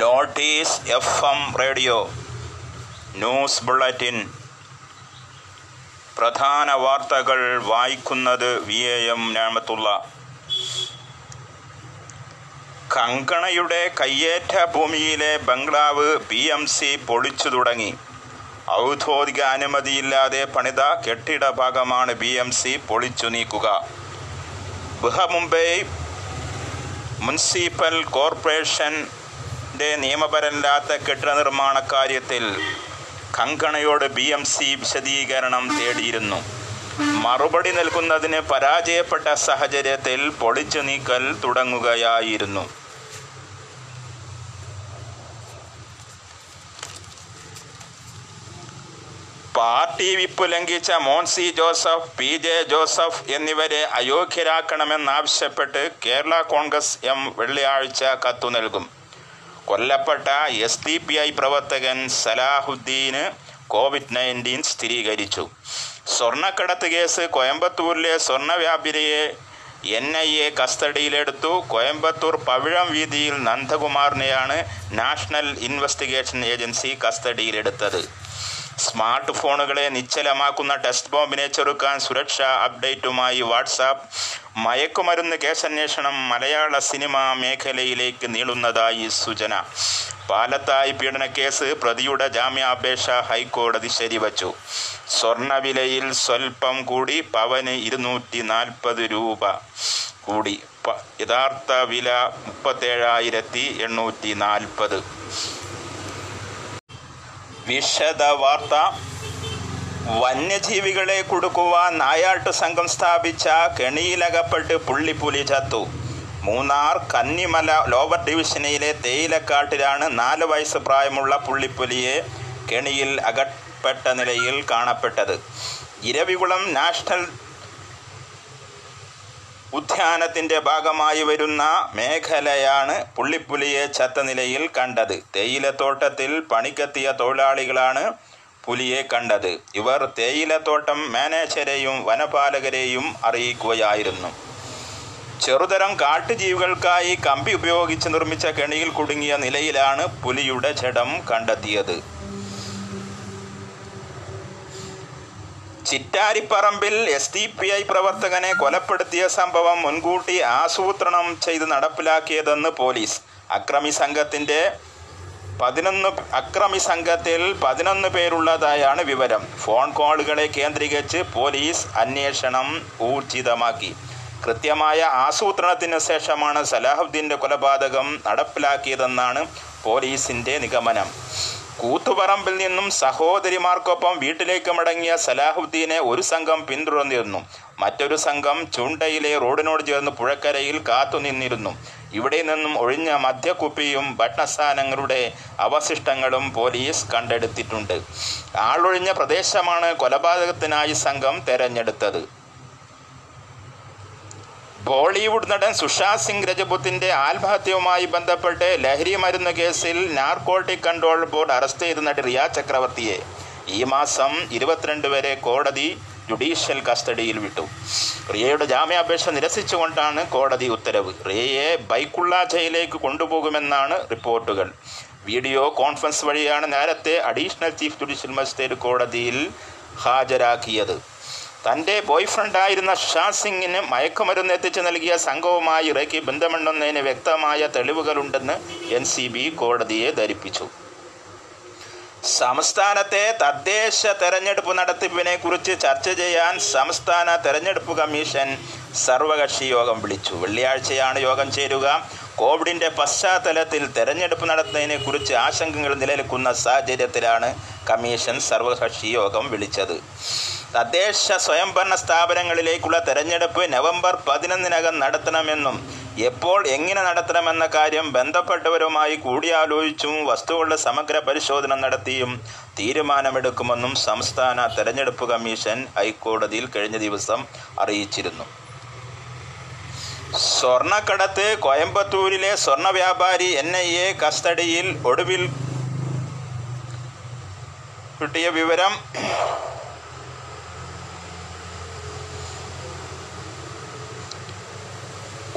Notice F M radio news bulletin. പ്രധാന വാർത്തകൾ വായിക്കുന്നത് വി എ എം ഞാമത്തുള്ള കങ്കണയുടെ കയ്യേറ്റ ഭൂമിയിലെ ബംഗ്ലാവ് ബി എം സി പൊളിച്ചു തുടങ്ങി. ഔദ്യോഗിക അനുമതിയില്ലാതെ പണിത കെട്ടിട ഭാഗമാണ് ബി എം സി പൊളിച്ചു നീക്കുക. ബൃഹമുംബൈ മുനിസിപ്പൽ കോർപ്പറേഷന്റെ നിയമപരമല്ലാത്ത കെട്ടിട നിർമ്മാണ കാര്യത്തിൽ കങ്കണയോട് ബി എം സി വിശദീകരണം തേടിയിരുന്നു. മറുപടി നൽകുന്നതിന് പരാജയപ്പെട്ട സാഹചര്യത്തിൽ പൊളിച്ചു നീക്കൽ തുടങ്ങുകയായിരുന്നു. Party whip ലംഘിച്ച Monsy Joseph P J Joseph എന്നിവരെ അയോഗ്യരാക്കണമെന്നാവശ്യപ്പെട്ട് കേരള കോൺഗ്രസ് എം വെള്ളിയാഴ്ച കത്തു നൽകും കൊല്ലപ്പെട്ട എസ് ഡി പി ഐ പ്രവർത്തകൻ സലാഹുദ്ദീന് കോവിഡ് നയന്റീൻ സ്ഥിരീകരിച്ചു. സ്വർണക്കടത്ത് കേസ് കോയമ്പത്തൂരിലെ സ്വർണ വ്യാപാരിയെ എൻ ഐ എ കസ്റ്റഡിയിലെടുത്തു. കോയമ്പത്തൂർ പവിഴം വീതിയിൽ നന്ദകുമാറിനെയാണ് നാഷണൽ ഇൻവെസ്റ്റിഗേഷൻ ഏജൻസി കസ്റ്റഡിയിലെടുത്തത്. സ്മാർട്ട് ഫോണുകളെ നിശ്ചലമാക്കുന്ന ടെസ്റ്റ് ബോംബിനെ ചെറുക്കാൻ സുരക്ഷാ അപ്ഡേറ്റുമായി വാട്സാപ്പ്. മയക്കുമരുന്ന് കേസന്വേഷണം മലയാള സിനിമാ മേഖലയിലേക്ക് നീളുന്നതായി സൂചന പാലത്തായി പീഡനക്കേസ് പ്രതിയുടെ ജാമ്യാപേക്ഷ ഹൈക്കോടതി ശരിവച്ചു. സ്വർണവിലയിൽ സ്വൽപ്പം കൂടി പവന് ഇരുന്നൂറ്റി നാൽപ്പത് രൂപ കൂടി. യഥാർത്ഥ വില മുപ്പത്തേഴായിരത്തി എണ്ണൂറ്റി നാൽപ്പത് വിശദ വാർത്ത വന്യജീവികളെ കൊടുക്കുവാൻ നായാട്ട് സംഘം സ്ഥാപിച്ച കെണിയിലകപ്പെട്ട് പുള്ളിപ്പുലി ചത്തു. മൂന്നാർ കന്നിമല ലോവർ ഡിവിഷനിലെ തേയിലക്കാട്ടിലാണ് നാല് വയസ്സ് പ്രായമുള്ള പുള്ളിപ്പുലിയെ കെണിയിൽ അകപ്പെട്ട നിലയിൽ കാണപ്പെട്ടത്. ഇരവികുളം നാഷണൽ ഉദ്യാനത്തിന്റെ ഭാഗമായി വരുന്ന മേഖലയാണ് പുള്ളിപ്പുലിയെ ചത്ത നിലയിൽ കണ്ടത്. തേയിലത്തോട്ടത്തിൽ പണിക്കെത്തിയ തൊഴിലാളികളാണ് പുലിയെ കണ്ടത്. ഇവർ തേയിലത്തോട്ടം മാനേജരെയും വനപാലകരെയും അറിയിക്കുകയായിരുന്നു. ചെറുതരം കാട്ടുജീവികൾക്കായി കമ്പി ഉപയോഗിച്ച് നിർമ്മിച്ച കെണിയിൽ കുടുങ്ങിയ നിലയിലാണ് പുലിയുടെ ജഡം കണ്ടെത്തിയത്. ചിറ്റാരിപ്പറമ്പിൽ എസ് ഡി പി ഐ പ്രവർത്തകനെ കൊലപ്പെടുത്തിയ സംഭവം മുൻകൂട്ടി ആസൂത്രണം ചെയ്ത് നടപ്പിലാക്കിയതെന്ന് പോലീസ്. അക്രമി സംഘത്തിന്റെ പതിനൊന്ന് അക്രമി സംഘത്തിൽ പതിനൊന്ന് പേരുള്ളതായാണ് വിവരം. ഫോൺ കോളുകളെ കേന്ദ്രീകരിച്ച് പോലീസ് അന്വേഷണം ഊർജിതമാക്കി. കൃത്യമായ ആസൂത്രണത്തിന് ശേഷമാണ് സലാഹുദ്ദീന്റെ കൊലപാതകം നടപ്പിലാക്കിയതെന്നാണ് പോലീസിന്റെ നിഗമനം. കൂത്തുപറമ്പിൽ നിന്നും സഹോദരിമാർക്കൊപ്പം വീട്ടിലേക്ക് മടങ്ങിയ സലാഹുദ്ദീനെ ഒരു സംഘം പിന്തുടർന്നിരുന്നു. മറ്റൊരു സംഘം ചുണ്ടയിലെ റോഡിനോട് ചേർന്ന് പുഴക്കരയിൽ കാത്തുനിന്നിരുന്നു ഇവിടെ നിന്നും ഒഴിഞ്ഞ മദ്യക്കുപ്പിയും ഭക്ഷണസാധനങ്ങളുടെ അവശിഷ്ടങ്ങളും പോലീസ് കണ്ടെടുത്തിട്ടുണ്ട്. ആളൊഴിഞ്ഞ പ്രദേശമാണ് കൊലപാതകത്തിനായി സംഘം തെരഞ്ഞെടുത്തത്. ബോളിവുഡ് നടൻ സുഷാന്ത് സിംഗ് രജപുത്തിന്റെ ആത്മഹത്യയുമായി ബന്ധപ്പെട്ട് ലഹരി മരുന്ന് കേസിൽ നാർക്കോട്ടിക് കൺട്രോൾ ബോർഡ് അറസ്റ്റ് ചെയ്ത നടി റിയ ചക്രവർത്തിയെ ഈ മാസം ഇരുപത്തിരണ്ട് വരെ കോടതി ജുഡീഷ്യൽ കസ്റ്റഡിയിൽ വിട്ടു. റിയയുടെ ജാമ്യാപേക്ഷ നിരസിച്ചുകൊണ്ടാണ് കോടതി ഉത്തരവ്. റിയയെ ബൈക്കുള്ള ജയിലേക്ക് കൊണ്ടുപോകുമെന്നാണ് റിപ്പോർട്ടുകൾ. വീഡിയോ കോൺഫറൻസ് വഴിയാണ് നേരത്തെ അഡീഷണൽ ചീഫ് ജുഡീഷ്യൽ മജിസ്ട്രേറ്റ് കോടതിയിൽ ഹാജരാക്കിയത്. തന്റെ ബോയ്ഫ്രണ്ടായിരുന്ന ഷാ സിംഗിന് മയക്കുമരുന്ന് എത്തിച്ചു നൽകിയ സംഘവുമായി ഇറക്കി ബന്ധമുണ്ടെന്നതിന് വ്യക്തമായ തെളിവുകളുണ്ടെന്ന് എൻ സി ബി കോടതിയെ ധരിപ്പിച്ചു. സംസ്ഥാനത്തെ തദ്ദേശ തെരഞ്ഞെടുപ്പ് നടത്തിപ്പിനെ കുറിച്ച് ചർച്ച ചെയ്യാൻ സംസ്ഥാന തെരഞ്ഞെടുപ്പ് കമ്മീഷൻ സർവകക്ഷി യോഗം വിളിച്ചു. വെള്ളിയാഴ്ചയാണ് യോഗം ചേരുക. കോവിഡിന്റെ പശ്ചാത്തലത്തിൽ തെരഞ്ഞെടുപ്പ് നടത്തുന്നതിനെ കുറിച്ച് ആശങ്കകൾ നിലനിൽക്കുന്ന സാഹചര്യത്തിലാണ് കമ്മീഷൻ സർവകക്ഷി യോഗം വിളിച്ചത്. തദ്ദേശ സ്വയംഭരണ സ്ഥാപനങ്ങളിലേക്കുള്ള തെരഞ്ഞെടുപ്പ് നവംബർ പതിനൊന്നിനകം നടത്തണമെന്നും എപ്പോൾ എങ്ങനെ നടത്തണമെന്ന കാര്യം ബന്ധപ്പെട്ടവരുമായി കൂടിയാലോചിച്ചും വസ്തുക്കളുടെ സമഗ്ര പരിശോധന നടത്തിയും തീരുമാനമെടുക്കുമെന്നും സംസ്ഥാന തെരഞ്ഞെടുപ്പ് കമ്മീഷൻ ഹൈക്കോടതിയിൽ കഴിഞ്ഞ ദിവസം അറിയിച്ചിരുന്നു. സ്വർണക്കടത്ത് കോയമ്പത്തൂരിലെ സ്വർണ വ്യാപാരി എൻ ഐ എ കസ്റ്റഡിയിൽ ഒടുവിൽ കിട്ടിയ വിവരം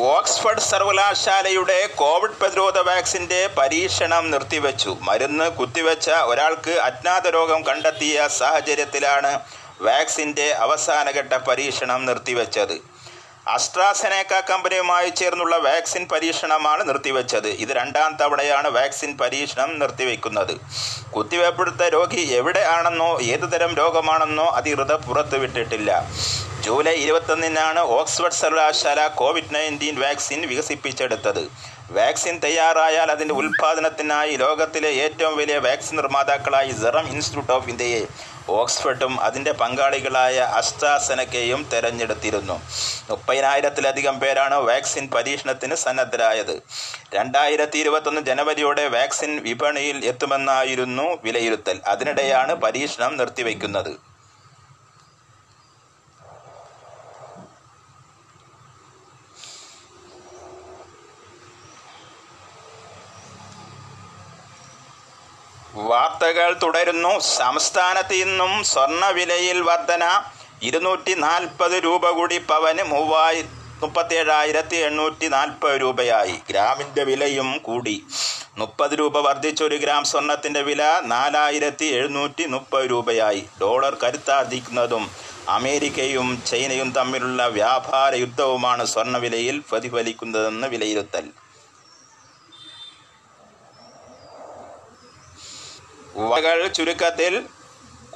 ഓക്സ്ഫോർഡ് സർവകലാശാലയുടെ കോവിഡ് പ്രതിരോധ വാക്സിന്റെ പരീക്ഷണം നിർത്തിവെച്ചു. മരുന്ന് കുത്തിവെച്ച ഒരാൾക്ക് അജ്ഞാത രോഗം കണ്ടെത്തിയ സാഹചര്യത്തിലാണ് വാക്സിന്റെ അവസാനഘട്ട പരീക്ഷണം നിർത്തിവെച്ചത്. അസ്ട്രാസെനേക്ക കമ്പനിയുമായി ചേർന്നുള്ള വാക്സിൻ പരീക്ഷണമാണ് നിർത്തിവെച്ചത്. ഇത് രണ്ടാം തവണയാണ് വാക്സിൻ പരീക്ഷണം നിർത്തിവെക്കുന്നത്. കുത്തിവെപ്പെടുത്ത രോഗി എവിടെയാണെന്നോ ഏതുതരം രോഗമാണെന്നോ അധികൃതർ പുറത്തുവിട്ടിട്ടില്ല. ജൂലൈ ഇരുപത്തൊന്നിനാണ് ഓക്സ്ഫോർഡ് സർവകലാശാല കോവിഡ് നയന്റീൻ വാക്സിൻ വികസിപ്പിച്ചെടുത്തത്. വാക്സിൻ തയ്യാറായാൽ അതിന്റെ ഉൽപ്പാദനത്തിനായി ലോകത്തിലെ ഏറ്റവും വലിയ വാക്സിൻ നിർമ്മാതാക്കളായി സെറം ഇൻസ്റ്റിറ്റ്യൂട്ട് ഓഫ് ഇന്ത്യയെ ഓക്സ്ഫോർഡും അതിന്റെ പങ്കാളികളായ അസ്ട്രാസെനക്കയും തെരഞ്ഞെടുത്തിരുന്നു. മുപ്പതിനായിരത്തിലധികം പേരാണ് വാക്സിൻ പരീക്ഷണത്തിന് സന്നദ്ധരായത്. രണ്ടായിരത്തി ഇരുപത്തൊന്ന് ജനുവരിയോടെ വാക്സിൻ വിപണിയിൽ എത്തുമെന്നായിരുന്നു വിലയിരുത്തൽ. അതിനിടെയാണ് പരീക്ഷണം നിർത്തിവെക്കുന്നത്. വാർത്തകൾ തുടരുന്നു. സംസ്ഥാനത്ത് ഇന്നും സ്വർണവിലയിൽ വർധന. ഇരുന്നൂറ്റി നാൽപ്പത് രൂപ കൂടി പവന് മൂവായി മുപ്പത്തേഴായിരത്തി എണ്ണൂറ്റി നാൽപ്പത് രൂപയായി. ഗ്രാമിന്റെ വിലയും കൂടി. മുപ്പത് രൂപ വർദ്ധിച്ച ഒരു ഗ്രാം സ്വർണത്തിന്റെ വില നാലായിരത്തി എഴുന്നൂറ്റി മുപ്പത് രൂപയായി. ഡോളർ കരുത്താർജിക്കുന്നതും അമേരിക്കയും ചൈനയും തമ്മിലുള്ള വ്യാപാര യുദ്ധവുമാണ് സ്വർണവിലയിൽ പ്രതിഫലിക്കുന്നതെന്ന് വിലയിരുത്തൽ. വകൾ ചുരുക്കത്തിൽ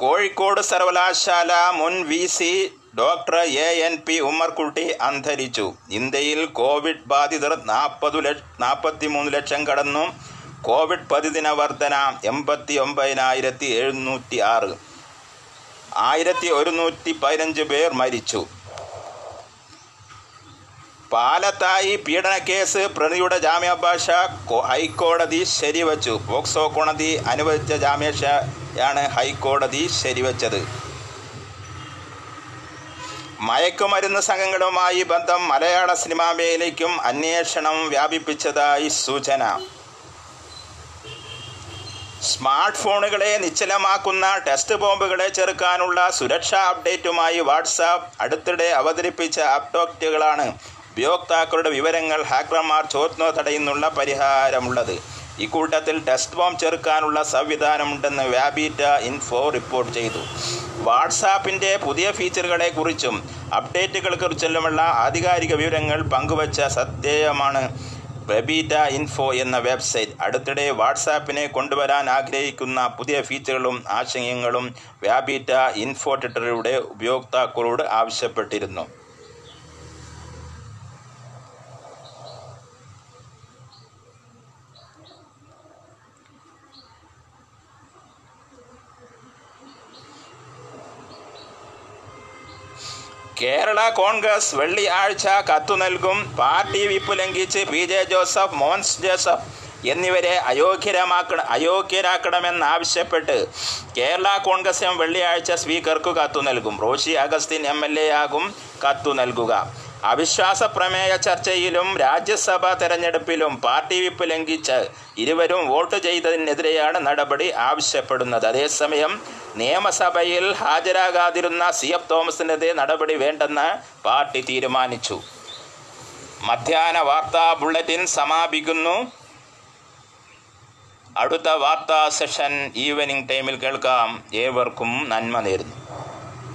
കോഴിക്കോട് സർവകലാശാല മുൻ V C doctor A N P Ummerkutty അന്തരിച്ചു. ഇന്ത്യയിൽ കോവിഡ് ബാധിതർ നാൽപ്പത് നാൽപ്പത്തി മൂന്ന് ലക്ഷം കടന്നു. കോവിഡ് പ്രതിദിന വർധന എൺപത്തി ഒമ്പതിനായിരത്തി എഴുന്നൂറ്റി ആറ് ആയിരത്തി ഒരുന്നൂറ്റി പതിനഞ്ച് പേർ മരിച്ചു. പാലത്തായി പീഡന കേസ് പ്രതിയുടെ ജാമ്യാപേക്ഷ ഹൈക്കോടതി ശരിവച്ചു. പോക്സോ കോടതി അനുവദിച്ച ജാമ്യാപേക്ഷയാണ് ഹൈക്കോടതി ശരിവച്ചത്. മയക്കുമരുന്ന് സംഘങ്ങളുമായി ബന്ധം മലയാള സിനിമാ മേഖലയ്ക്കും അന്വേഷണം വ്യാപിപ്പിച്ചതായി സൂചന. സ്മാർട്ട് ഫോണുകളെ നിശ്ചലമാക്കുന്ന ടെസ്റ്റ് ബോംബുകളെ ചെറുക്കാനുള്ള സുരക്ഷാ അപ്ഡേറ്റുമായി വാട്സാപ്പ് അടുത്തിടെ അവതരിപ്പിച്ച അപ്ഡേറ്റുകളാണ് ഉപയോക്താക്കളുടെ വിവരങ്ങൾ ഹാക്കർമാർ ചോർന്നു തടയുന്നുള്ള പരിഹാരമുള്ളത് ഇക്കൂട്ടത്തിൽ ടെസ്റ്റ് ബോംബ് ചെറുക്കാനുള്ള സംവിധാനമുണ്ടെന്ന് വ്യാബീറ്റ ഇൻഫോ റിപ്പോർട്ട് ചെയ്തു. വാട്സാപ്പിന്റെ പുതിയ ഫീച്ചറുകളെക്കുറിച്ചും അപ്ഡേറ്റുകളെക്കുറിച്ചുമുള്ള ആധികാരിക വിവരങ്ങൾ പങ്കുവച്ച സത്യമാണ് വെബീറ്റ ഇൻഫോ എന്ന വെബ്സൈറ്റ്. അടുത്തിടെ വാട്സാപ്പിനെ കൊണ്ടുവരാൻ ആഗ്രഹിക്കുന്ന പുതിയ ഫീച്ചറുകളും ആശയങ്ങളും വ്യാബീറ്റ ഇൻഫോ ട്വിറ്ററിലൂടെ ഉപയോക്താക്കളോട് ആവശ്യപ്പെട്ടിരുന്നു. കേരള കോൺഗ്രസ് വെള്ളിയാഴ്ച കത്തു നൽകും. പാർട്ടി വിപ്പ് ലംഘിച്ച് P J Joseph Mons Joseph എന്നിവരെ അയോഗ്യരമാക്കണ അയോഗ്യരാക്കണമെന്നാവശ്യപ്പെട്ട് കേരള കോൺഗ്രസ് എം വെള്ളിയാഴ്ച സ്പീക്കർക്ക് കത്തു നൽകും. Roshi Augustine M L A ആകും കത്തു നൽകുക. അവിശ്വാസ പ്രമേയ ചർച്ചയിലും രാജ്യസഭാ തെരഞ്ഞെടുപ്പിലും പാർട്ടി വിപ്പ് ലംഘിച്ച് ഇരുവരും വോട്ട് ചെയ്തതിനെതിരെയാണ് നടപടി ആവശ്യപ്പെടുന്നത്. അതേസമയം നിയമസഭയിൽ ഹാജരാകാതിരുന്ന സി എഫ് തോമസിനെതിരെ നടപടി വേണ്ടെന്ന് പാർട്ടി തീരുമാനിച്ചു. മധ്യാഹ്ന വാർത്താ ബുള്ളറ്റിൻ സമാപിക്കുന്നു. അടുത്ത വാർത്താ സെഷൻ ഈവനിംഗ് ടൈമിൽ കേൾക്കാം. ഏവർക്കും നന്മ നേരുന്നു.